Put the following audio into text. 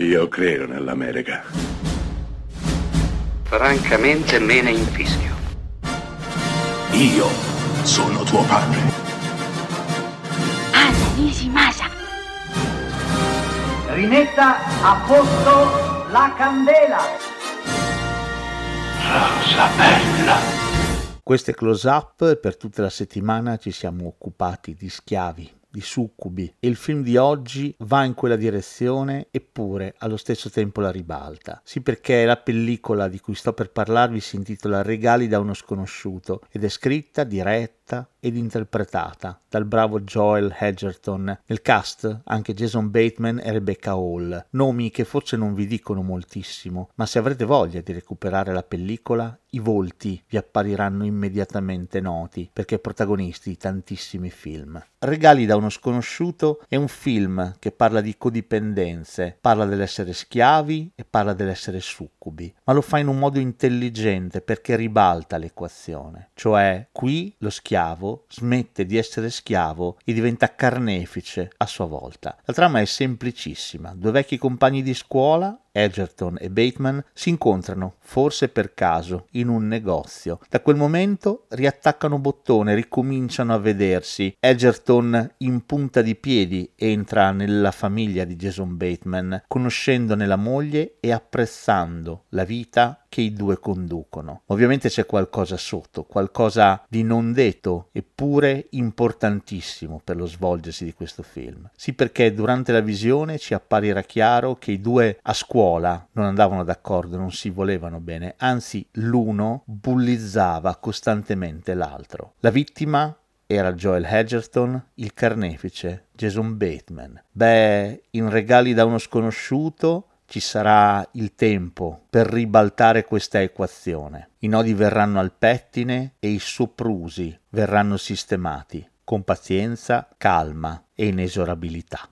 Io credo nell'America. Francamente me ne infischio. Io sono tuo padre. Anna Nishimasa. Rimetta a posto la candela. Rosa bella. Queste close-up per tutta la settimana ci siamo occupati di schiavi, di succubi e il film di oggi va in quella direzione eppure allo stesso tempo la ribalta. Sì perché la pellicola di cui sto per parlarvi si intitola Regali da uno sconosciuto ed è scritta, diretta ed interpretata dal bravo Joel Edgerton. Nel cast anche Jason Bateman e Rebecca Hall, nomi che forse non vi dicono moltissimo, ma se avrete voglia di recuperare la pellicola, i volti vi appariranno immediatamente noti perché protagonisti di tantissimi film. Regali da uno sconosciuto è un film che parla di codipendenze, parla dell'essere schiavi e parla dell'essere succubi, ma lo fa in un modo intelligente perché ribalta l'equazione, cioè qui lo schiavo smette di essere schiavo e diventa carnefice a sua volta. La trama è semplicissima, due vecchi compagni di scuola Edgerton e Bateman si incontrano, forse per caso, in un negozio. Da quel momento riattaccano bottone, ricominciano a vedersi. Edgerton in punta di piedi entra nella famiglia di Jason Bateman, conoscendone la moglie e apprezzando la vita che i due conducono. Ovviamente c'è qualcosa sotto, qualcosa di non detto, eppure importantissimo per lo svolgersi di questo film. Sì perché durante la visione ci apparirà chiaro che i due a scuola non andavano d'accordo, non si volevano bene, anzi l'uno bullizzava costantemente l'altro. La vittima era Joel Edgerton, il carnefice Jason Bateman. Beh, in regali da uno sconosciuto ci sarà il tempo per ribaltare questa equazione. I nodi verranno al pettine e i soprusi verranno sistemati con pazienza, calma e inesorabilità.